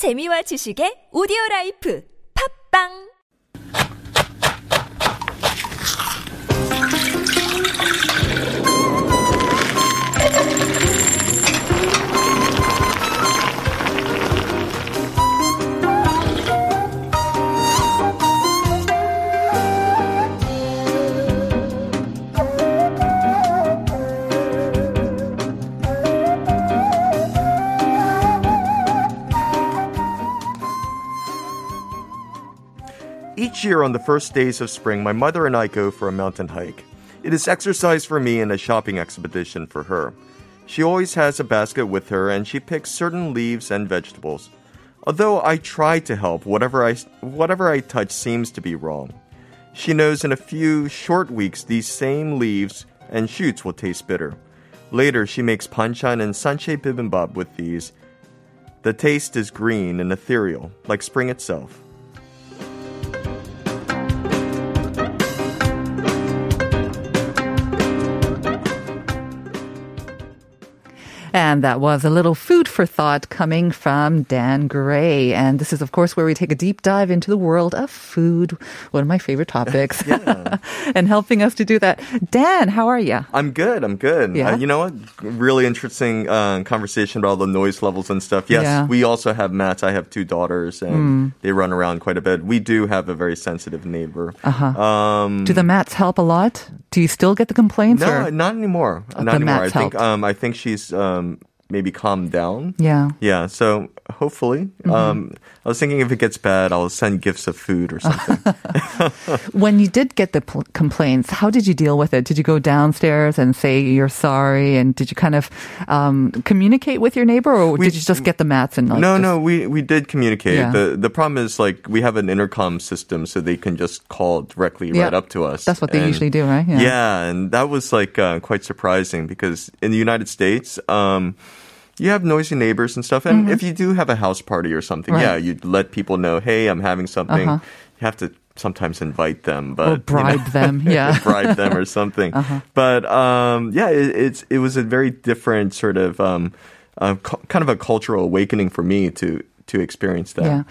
재미와 지식의 오디오 라이프. 팝빵 Each year on the first days of spring, my mother and I go for a mountain hike. It is exercise for me and a shopping expedition for her. She always has a basket with her and she picks certain leaves and vegetables. Although I try to help, whatever I, whatever I touch seems to be wrong. She knows in a few short weeks these same leaves and shoots will taste bitter. Later, she makes panchan and sanche bibimbap with these. The taste is green and ethereal, like spring itself. And that was a little food for thought coming from Dan Gray. And this is, of course, where we take a deep dive into the world of food, one of my favorite topics. and helping us to do that. Dan, how are you? I'm good. I'm good. Yeah? Uh, you know what? Really interesting uh, conversation about all the noise levels and stuff. Yes, Yeah. we also have mats. I have two daughters, and they run around quite a bit. We do have a very sensitive neighbor. Uh-huh. Um, Do the mats help a lot? Do you still get the complaints? no, or? not anymore. Oh, not anymore. I think. Um, I think she's um, um, maybe calm down. Yeah. Yeah. So hopefully, Mm-hmm. um, I was thinking if it gets bad, I'll send gifts of food or something. When you did get the pl- complaints, how did you deal with it? Did you go downstairs and say you're sorry? And did you kind of um, communicate with your neighbor, or We- did you just get the mats and like no, just- no, we we did communicate. Yeah. The the problem is like we have an intercom system, so they can just call directly Yeah. right up to us. That's what they And- usually do, right? Yeah. and that was like uh, quite surprising because in the United States. Um, you have noisy neighbors and stuff, and if you do have a house party or something, Mm-hmm. Right. yeah, you let people know, hey, I'm having something. Uh-huh. You have to sometimes invite them, Or but you know, bribe them, yeah. Uh-huh. bribe them or something. But um, yeah, it, it's it was a very different sort of um, uh, cu- kind of a cultural awakening for me to to experience that. Yeah.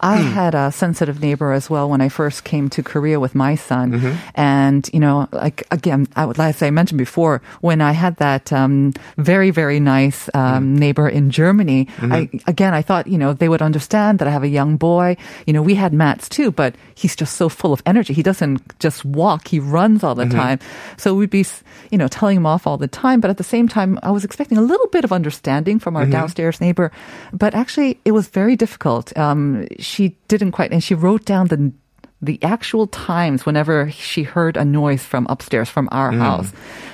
I had a sensitive neighbor as well when I first came to Korea with my son. Mm-hmm. And, you know, like, again, I would, as I mentioned before, when I had that, um, very, very nice, um, Mm-hmm. neighbor in Germany, I, again, I thought, you know, they would understand that I have a young boy. You know, we had Mats too, but he's just so full of energy. He doesn't just walk, he runs all the Mm-hmm. time. So we'd be, you know, telling him off all the time. But at the same time, I was expecting a little bit of understanding from our Mm-hmm. downstairs neighbor. But actually, it was very difficult. Um, she didn't quite, and she wrote down the the actual times whenever she heard a noise from upstairs from our Mm. house,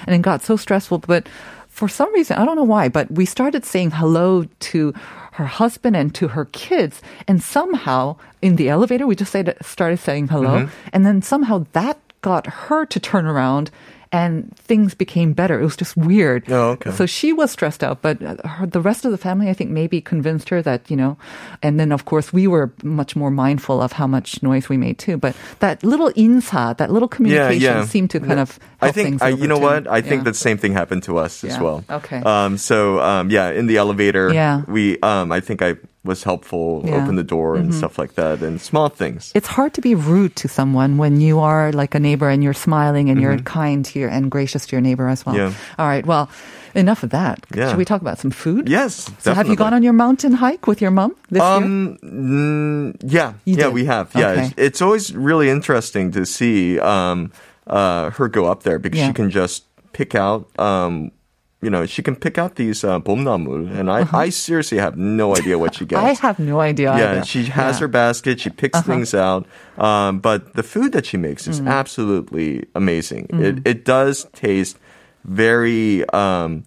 and it got so stressful. But for some reason, I don't know why, but we started saying hello to her husband and to her kids, and somehow in the elevator we just started saying hello, Mm-hmm. and then somehow that got her to turn around. And things became better. It was just weird. Oh, okay. So she was stressed out, but uh, her, the rest of the family, I think, maybe convinced her that you know. And then, of course, we were much more mindful of how much noise we made too. But that little insa, that little communication, seemed to kind of. I think things I, you know too. what I think Yeah. the same thing happened to us as well. Okay. Um, so um, yeah, in the elevator, Yeah. we um, I think I was helpful, Yeah. Mm-hmm. open the door and stuff like that, and small things. It's hard to be rude to someone when you are like a neighbor and you're smiling and you're Mm-hmm. kind to your and gracious to your neighbor as well. Yeah. All right. Well, enough of that. Yeah. Should we talk about some food? Yes. So have you gone on your mountain hike with your mom this year? Um, mm, yeah, You yeah, did? we have. Yeah, Okay. it's, it's always really interesting to see um, uh, her go up there because Yeah. she can just pick out. Um, you know, she can pick out these uh, 봄나물, and I, I seriously have no idea what she gets. Uh-huh. I have no idea. yeah, either. she has Yeah. Uh-huh. her basket. She picks things out, um, but the food that she makes Mm. is absolutely amazing. It it does taste very um,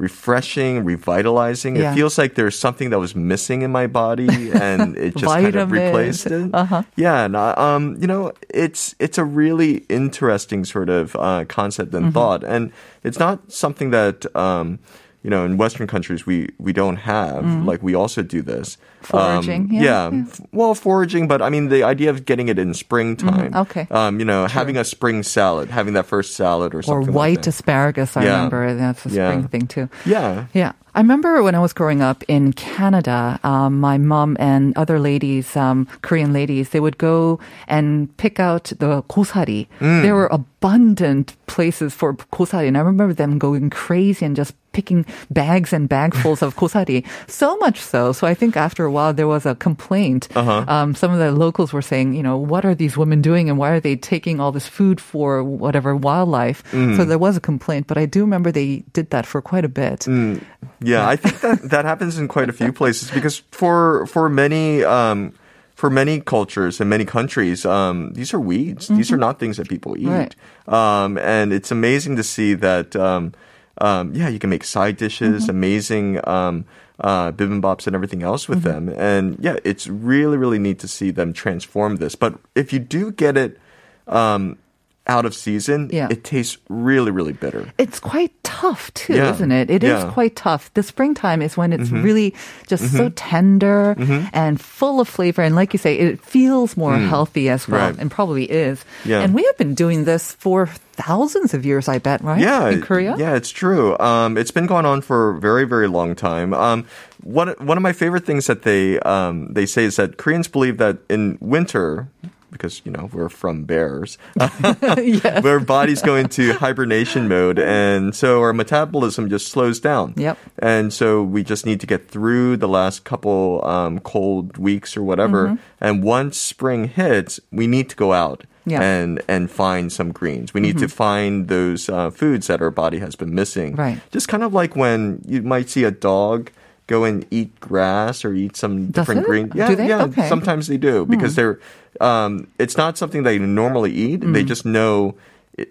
refreshing, revitalizing. Yeah. It feels like there's something that was missing in my body, and it just kind of replaced it. Uh-huh. Yeah, and uh, um, you know, it's it's a really interesting sort of uh, concept Mm-hmm. and thought, and it's not something that um, you know, in Western countries, we, we don't have. Like, we also do this. Foraging, Um, yeah, yeah. Well, foraging, but I mean, the idea of getting it in springtime. Mhm, okay. Um, you know, having a spring salad, having that first salad or Or something. white like that. asparagus, I Yeah. remember. That's a spring thing too. Yeah. Yeah. I remember when I was growing up in Canada, um, my mom and other ladies, um, Korean ladies, they would go and pick out the kosari. Mm. There were abundant places for kosari. And I remember them going crazy and just picking bags and bagfuls of kosari. So much so. So I think after a while there was a complaint. Uh-huh. Um, some of the locals were saying, you know, what are these women doing and why are they taking all this food for whatever wildlife? Mm. So there was a complaint, but I do remember they did that for quite a bit. Yeah, I think that that happens in quite a few places because for for many um, for many cultures and many countries, um, these are weeds. These are not things that people eat. Right. Um, and it's amazing to see that. Um, um, yeah, you can make side dishes, amazing um, uh, bibimbops and everything else with them. And yeah, it's really really neat to see them transform this. But if you do get it. Um, out of season, Yeah. it tastes really, really bitter. It's quite tough too, Yeah. isn't it? It is Yeah. Mm-hmm. quite tough. The springtime is when it's really just so tender and full of flavor. And like you say, it feels more healthy as well Mm. Right. and probably is. Yeah. And we have been doing this for thousands of years, I bet, right? Yeah, In Korea? Yeah, it's true. Um, it's been going on for a very, very long time. Um, one one of my favorite things that they um, they say is that Koreans believe that in winter. Because you know we're from bears, yes. our bodies go into hibernation mode, and so our metabolism just slows down. Yep. And so we just need to get through the last couple um, cold weeks or whatever. Mm-hmm. And once spring hits, we need to go out Yeah. and and find some greens. We need to find those uh, foods that our body has been missing. Right. Just kind of like when you might see a dog go and eat grass or eat some different green. Yeah, Do they? yeah. Okay. Hmm. Sometimes they do because they're. Um, it's not something they normally eat. They just know. It,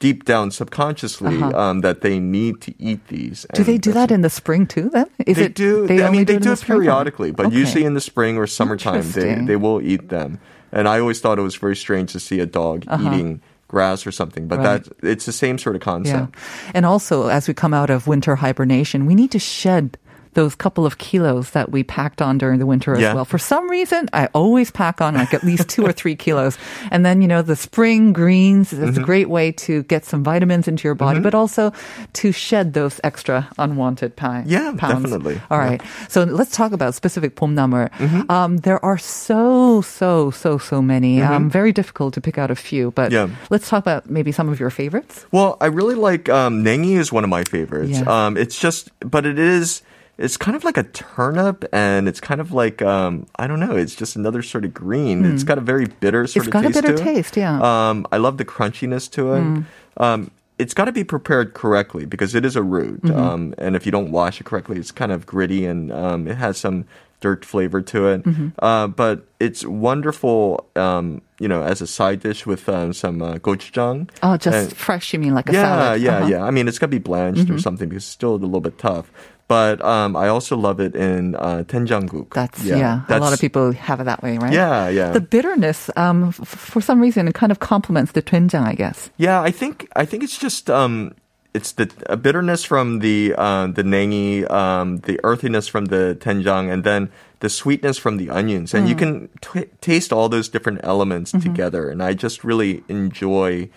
Deep down, subconsciously, Uh-huh. um, that they need to eat these. Do they do that in the spring too? Then is they it? do. They I mean, they do it periodically, but Okay. usually in the spring or summertime, they, they will eat them. And I always thought it was very strange to see a dog eating grass or something, but Uh-huh. Right. that it's the same sort of Yeah. concept. And also, as we come out of winter hibernation, we need to shed those couple of kilos that we packed on during the winter as yeah. well. For some reason, I always pack on like at least two or three kilos. And then, you know, the spring greens is mm-hmm. a great way to get some vitamins into your body, mm-hmm. but also to shed those extra unwanted pounds. Yeah, pounds. definitely. All right. Yeah. So let's talk about specific pomnamer. Mm-hmm. Um, there are so, so, so, so many. Mm-hmm. Um, very difficult to pick out a few, but yeah. let's talk about maybe some of your favorites. Well, I really like um, Nengi is one of my favorites. Yeah. Um, it's just, but it is it's kind of like a turnip, and it's kind of like um, I don't know. It's just another sort of green. It's got a very bitter sort Hmm. It's of taste. It's got a bitter taste, yeah. Um, I love the crunchiness to it. Um, it's got to be prepared correctly because it is a root, um, and if you don't wash it correctly, it's kind of gritty and um, it has some dirt flavor to it. Uh, but it's wonderful, um, you know, as a side dish with um, some uh, gochujang. Oh, just And- fresh, you mean like a yeah, salad? yeah, Uh-huh. yeah. I mean, it's got to be blanched or something because it's still a little bit tough. But um, I also love it in uh, doenjangguk. That's, yeah, a lot of people have it that way, right? Yeah, yeah. The bitterness, um, f- for some reason, it kind of complements the doenjang, I guess. Yeah, I think I think it's just um, it's the a bitterness from the uh, the nengi, um, the earthiness from the doenjang, and then the sweetness from the onions, and you Mm. can t- taste all those different elements Mm-hmm. together. And I just really enjoy,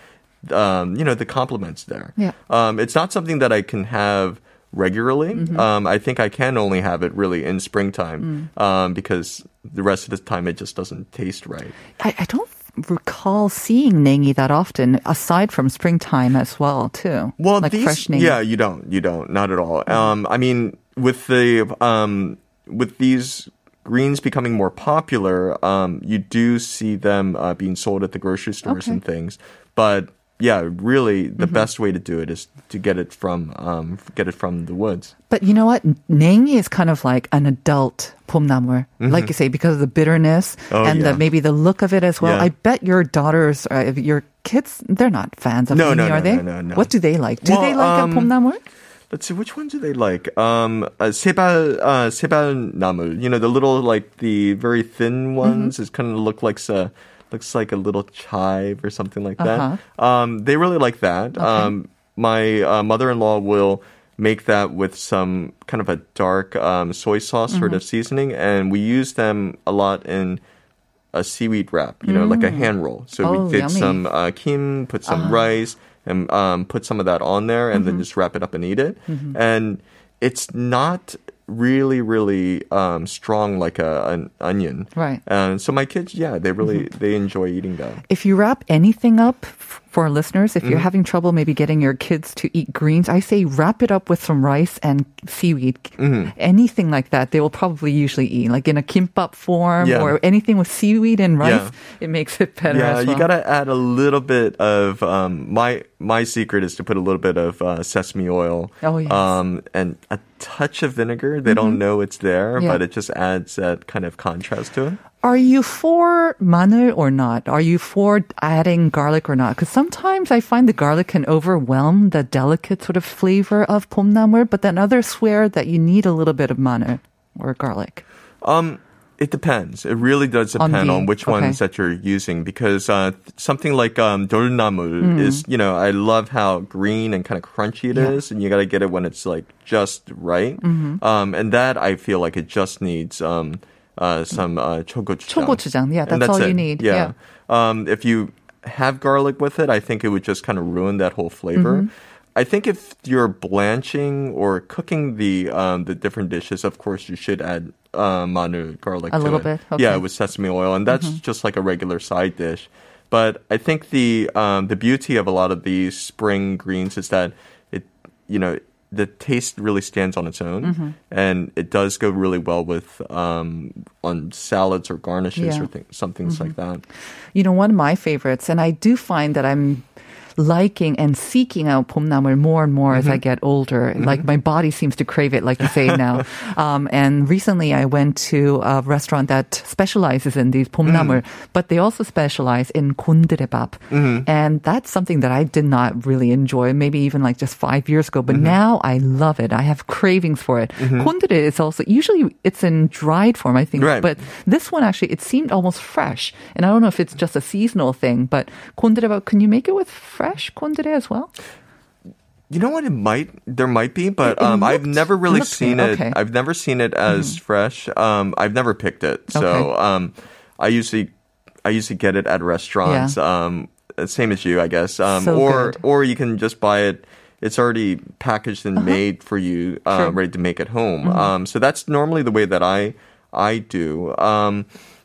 um, you know, the compliments there. Yeah. Um, it's not something that I can have regularly. Mm-hmm. Um, I think I can only have it really in springtime Mm. um, because the rest of the time it just doesn't taste right. I, I don't recall seeing nengi that often, aside from springtime as well, too. Well, like these, fresh nengi. yeah, you don't, you don't, not at all. Um, I mean, with the um, with these greens becoming more popular, um, you do see them uh, being sold at the grocery stores Okay. and things. But yeah, really, the mm-hmm. best way to do it is to get it from um, get it from the woods. But you know what? Nengi is kind of like an adult pumnamur, mm-hmm. like you say, because of the bitterness oh, and yeah. the, maybe the look of it as well. Yeah. I bet your daughters, uh, your kids, they're not fans of no, Nengi, no, no, are they? No, no, What do they like? Do well, they like um, a pumnamur? Let's see, which one do they like? Um, uh, sebal, uh, sebal namu. You know, the little, like, the very thin mm-hmm. ones. Mm-hmm. It's kind of look like... Uh, looks like a little chive or something like that. Uh-huh. Um, they really like that. Um, my uh, mother-in-law will make that with some kind of a dark um, soy sauce sort of seasoning, and we use them a lot in a seaweed wrap, you know, like a hand roll. So Oh, we get yummy. some uh, kim, put some rice, and um, put some of that on there, and then just wrap it up and eat it. And it's not really, really um, strong like a, an onion. Right. And so my kids, yeah, they really they enjoy eating that. If you wrap anything up for our listeners, if Mm-hmm. you're having trouble maybe getting your kids to eat greens, I say wrap it up with some rice and seaweed. Mm-hmm. Anything like that, they will probably usually eat, like in a kimbap form Yeah. or anything with seaweed and rice. Yeah. It makes it better. Yeah, as you gotta add a little bit of um, my my secret is to put a little bit of uh, sesame oil. Oh, yes. Mm-hmm. Um, and a touch of vinegar. They don't know it's there, Yeah. but it just adds that kind of contrast to it. Are you for ma늘 or not? Are you for adding garlic or not? Because sometimes I find the garlic can overwhelm the delicate sort of flavor of pomnamur, but then others swear that you need a little bit of ma늘 or garlic. Um, it depends. It really does On depend the- on, which okay. ones that you're using because uh, something like um, dolnamu Mm. is, you know, I love how green and kind of crunchy it is, Yeah. and you got to get it when it's like just right. Mm-hmm. Um, and that I feel like it just needs um, uh, some uh, chogochujang. 초고추장, yeah, And that's all you it. need, Yeah. Um, if you have garlic with it, I think it would just kind of ruin that whole flavor. Mm-hmm. I think if you're blanching or cooking the um, the different dishes, of course you should add uh, manu garlic. A to little it. bit? Yeah, Okay. with sesame oil, and that's just like a regular side dish. But I think the um, the beauty of a lot of these spring greens is that it you know the taste really stands on its own, and it does go really well with um, on salads or garnishes Yeah. or things, some things like that. You know, one of my favorites, and I do find that I'm liking and seeking out pomnamul more and more mm-hmm. as I mm-hmm. get older. Mm-hmm. Like my body seems to crave it, like you say now. um, and recently I went to a restaurant that specializes in these pomnamul, mm. but they also specialize in gondrebap. Mm-hmm. And that's something that I did not really enjoy, maybe even like just five years ago. But mm-hmm. now I love it. I have cravings for it. mm is also usually it's in dried form, I think. Right. But this one actually it seemed almost fresh. And I don't know if it's just a seasonal thing, but gondrebap, can you make it with fresh? fresh kundere as well? You know what? It might there might be, but um, looked, I've never really seen it. Okay. I've never seen it as mm. fresh. Um, I've never picked it, so okay. um, I usually I usually get it at restaurants. Yeah. Um, same as you, I guess. Um, so or good. or you can just buy it. It's already packaged and uh-huh. made for you, uh, ready to make at home. Mm-hmm. so that's normally the way that I I do.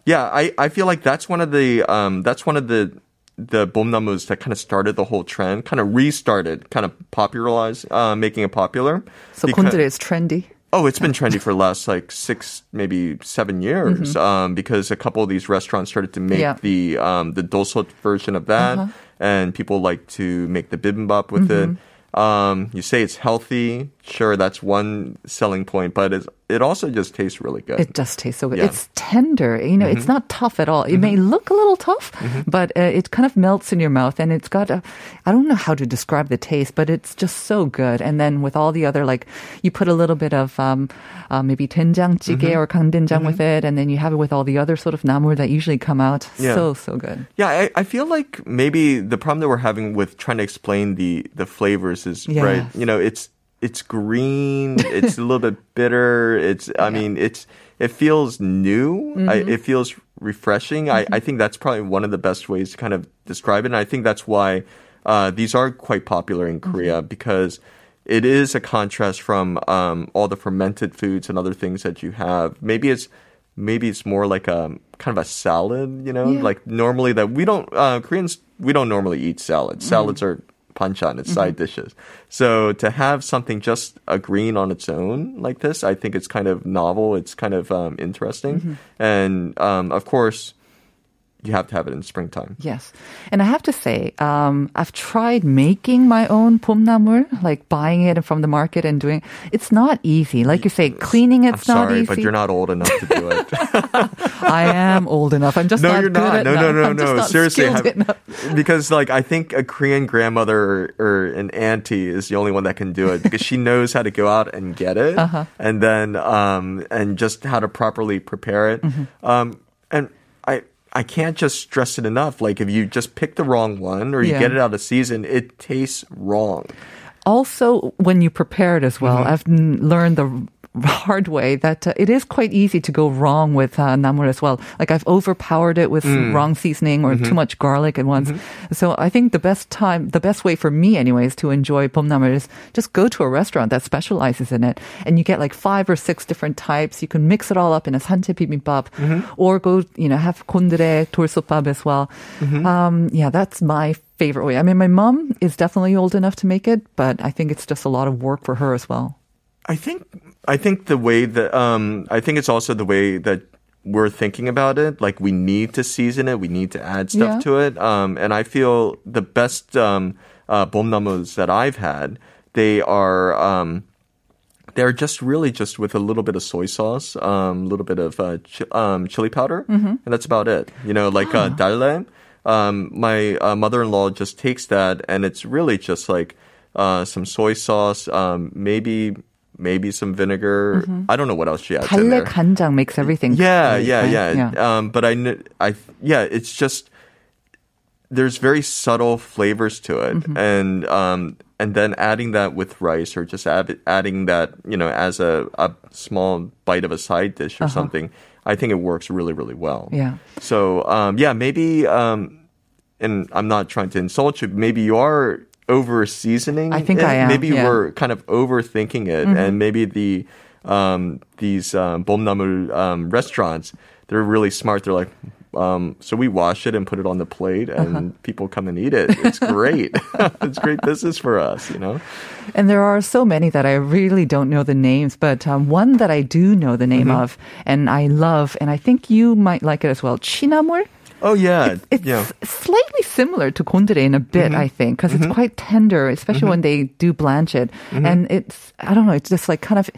yeah, I, I feel like that's one of the that's one of the the boom numbers that kind of started the whole trend, kind of restarted, kind of popularized, uh, making it popular. So because, is trendy. Oh, it's been trendy for the last like six, maybe seven years, mm-hmm. um, because a couple of these restaurants started to make yeah. the um, the dulcet version of that, uh-huh. and people like to make the bibimbap with mm-hmm. it. Um, you say it's healthy, sure, that's one selling point, but it's it also just tastes really good. It just tastes so good. Yeah. It's tender. You know, mm-hmm. it's not tough at all. It mm-hmm. may look a little tough, mm-hmm. but uh, it kind of melts in your mouth, and it's got a. I don't know how to describe the taste, but it's just so good. And then with all the other, like you put a little bit of um, uh, maybe doenjang jjigae mm-hmm. or kangdoenjang with mm-hmm. it, and then you have it with all the other sort of namur that usually come out. Yeah. So so good. Yeah, I, I, feel like maybe the problem that we're having with trying to explain the the flavors is yes. right. You know, it's it's green. it's a little bit bitter. It's I mean, it's it feels new. Mm-hmm. it feels refreshing. I, I think that's probably one of the best ways to kind of describe it. And I think that's why uh, these are quite popular in Mm-hmm. Korea because it is a contrast from um, all the fermented foods and other things that you have. Maybe it's maybe it's more like a kind of a salad, you know, Yeah. like normally that we don't uh, Koreans we don't normally eat salads. Mm-hmm. Salads are panchan, it's side dishes. So to have something just a green on its own like this, I think it's kind of novel. It's kind of um, interesting, Mm-hmm. and um, of course, you have to have it in springtime. Yes. And I have to say, um, I've tried making my own pomnamur, like buying it from the market and doing It's not easy. Like you say, cleaning I'm it's not sorry, easy. but you're not old enough to do it. I am old enough. I'm just no, not you're good not. No, no, no, I'm no. Seriously, have- because like I think a Korean grandmother or, or an auntie is the only one that can do it because she knows how to go out and get it, Uh-huh. and then um and just how to properly prepare it. Mm-hmm. Um, and I. Can't just stress it enough. Like if you just pick the wrong one or you Yeah. get it out of season, it tastes wrong. also when you prepare it as well, Mm-hmm. I've learned the hard way that uh, it is quite easy to go wrong with uh, namur as well. Like I've overpowered it with mm. wrong seasoning or mm-hmm. too much garlic at once. Mm-hmm. So I think the best time, the best way for me anyways to enjoy pom namur is just go to a restaurant that specializes in it and you get like five or six different types. You can mix it all up in a sante bibimbap mm-hmm. or go, you know, have kondere, dorsopap as well. Mm-hmm. Um, yeah, that's my favorite way. I mean, my mom is definitely old enough to make it, but I think it's just a lot of work for her as well. I think I think the way that um I think it's also the way that we're thinking about it. Like we need to season it, we need to add stuff Yeah. to it. Um, and I feel the best um, uh, bomnamus that I've had, they are um, they're just really just with a little bit of soy sauce, a um, little bit of uh, chi- um, chili powder, and that's about it. You know, like uh, dalle. Um, my uh, mother-in-law just takes that, and it's really just like uh, some soy sauce, um, maybe maybe some vinegar. I don't know what else she adds in 달래 there. 간장 makes everything. Yeah, great, yeah, right? yeah, Um, but I, kn- I, yeah, it's just there's very subtle flavors to it, Mm-hmm. and um, and then adding that with rice or just add, adding that, you know, as a, a small bite of a side dish or something. I think it works really, really well. Uh-huh. Yeah. So um, yeah, maybe, um, and I'm not trying to insult you. Maybe you are over seasoning. I think it. I am, Maybe yeah. we're kind of overthinking it, and maybe the um, these um, bomnamul um, restaurants they're really smart. They're like. Um, so we wash it and put it on the plate, and people come and eat it. It's great. it's great business for us, you know. And there are so many that I really don't know the names, but um, one that I do know the name Mm-hmm. of and I love, and I think you might like it as well. Chinamul. Oh yeah, It's yeah. slightly similar to kondure in a bit, Mm-hmm. I think, because it's quite tender, especially when they do blanch it. Mm-hmm. And it's, I don't know, it's just like kind of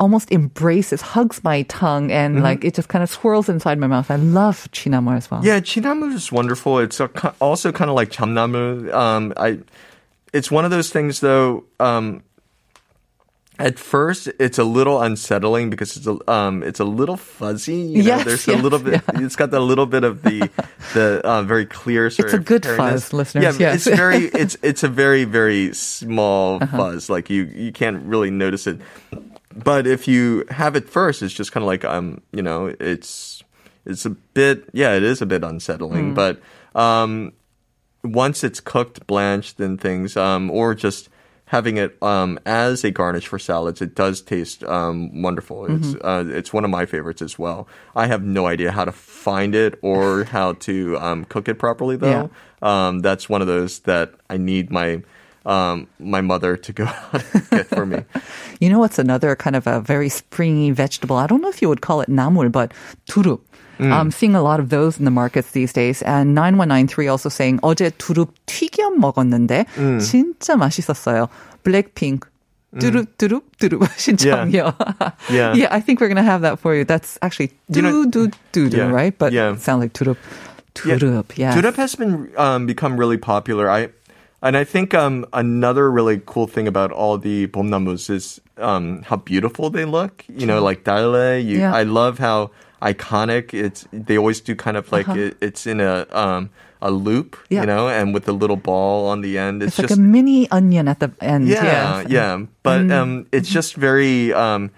almost embraces, hugs my tongue, and Mm-hmm. like it just kind of swirls inside my mouth. I love chinamul as well. Yeah, chinamul is wonderful. It's a, also kind of like chamnamu. Um, I, it's one of those things though. Um, at first, it's a little unsettling because it's a um, it's a little fuzzy. You know? Yes, there's a little bit. It's got a little bit of the the uh, very clear. Sort It's a good hairiness. fuzz, listeners, Yeah, yes. it's very. It's it's a very very small Uh-huh. fuzz. Like you you can't really notice it. But if you have it first, it's just kind of like um, you know, it's it's a bit yeah, it is a bit unsettling. Hmm. But um, once it's cooked, blanched, and things, um, or just having it um, as a garnish for salads, it does taste um, wonderful. It's uh, it's one of my favorites as well. I have no idea how to find it or how to um, cook it properly though. Um, that's one of those that I need my um, my mother to go out and get for me. You know what's another kind of a very springy vegetable? I don't know if you would call it namul, but 두릅. Mm. Um, seeing a lot of those in the markets these days. And 9193 also saying 어제 두릅 튀김 먹었는데 mm. 진짜 맛있었어요. Blackpink. 두룹 두룹 두룹 신청이요. Yeah. yeah, I think we're gonna have that for you. That's actually do do do do right, but yeah. sound like 두룹 두룹. Yeah, yes. has been um, become really popular. I and I think um, another really cool thing about all the bomnamus is um, how beautiful they look. You know, like dalle. You, yeah. I love how iconic it's. They always do kind of like it, it's in a um, a loop. Uh-huh. Yeah. You know, and with the little ball on the end. It's It's, like just a mini onion at the end. yeah, yes. yeah. But Mm. um, it's just very um,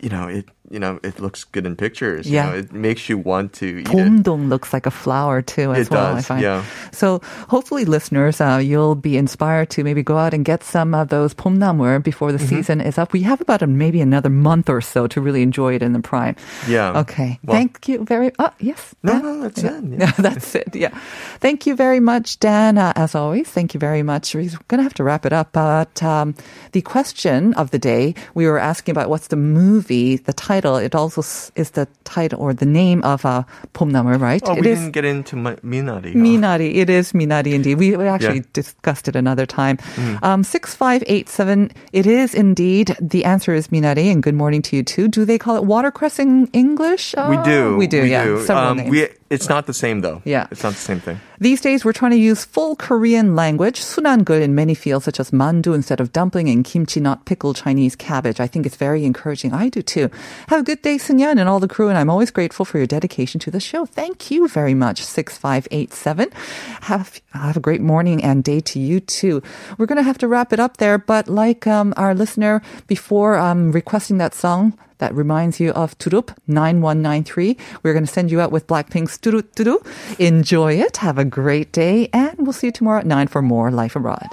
you know it. You know, it looks good in pictures. You Yeah. know, it makes you want to eat it. looks like a flower too as It well. I does, find. yeah. So hopefully, listeners, uh, you'll be inspired to maybe go out and get some of those pomnamur before the Mm-hmm. season is up. We have about a, maybe another month or so to really enjoy it in the prime. Yeah. Okay. Well- Thank you very. Oh yes. No, Dan? no, that's Yeah. it. Yeah, that's it. Yeah. Thank you very much, Dan. Uh, as always, thank you very much. We're going to have to wrap it up. But um, the question of the day, we were asking about what's the movie, the title. It also is the title or the name of uh, pomnamur, right? Oh, It we is didn't get into my, Minari. huh? Minari. It is Minari indeed. We we actually Yeah. Discussed it another time. Um, 6587. It is indeed. The answer is Minari, and good morning to you too. Do they call it watercress in English? We Uh, do. We do, yeah. Several Um, names. we It's not the same though. Yeah. It's not the same thing. These days, we're trying to use full Korean language, sunangul in many fields, such as mandu instead of dumpling and kimchi, not pickled Chinese cabbage. I think it's very encouraging. I do too. Have a good day, Sunyan, and all the crew, and I'm always grateful for your dedication to the show. Thank you very much, 6587. Have, have a great morning and day to you too. We're going to have to wrap it up there, but like um, our listener before um, requesting that song, that reminds you of Turup 9193. We're going to send you out with Blackpink's DDU-DU DDU-DU. Enjoy it. Have a great day. And we'll see you tomorrow at 9 for more Life Abroad.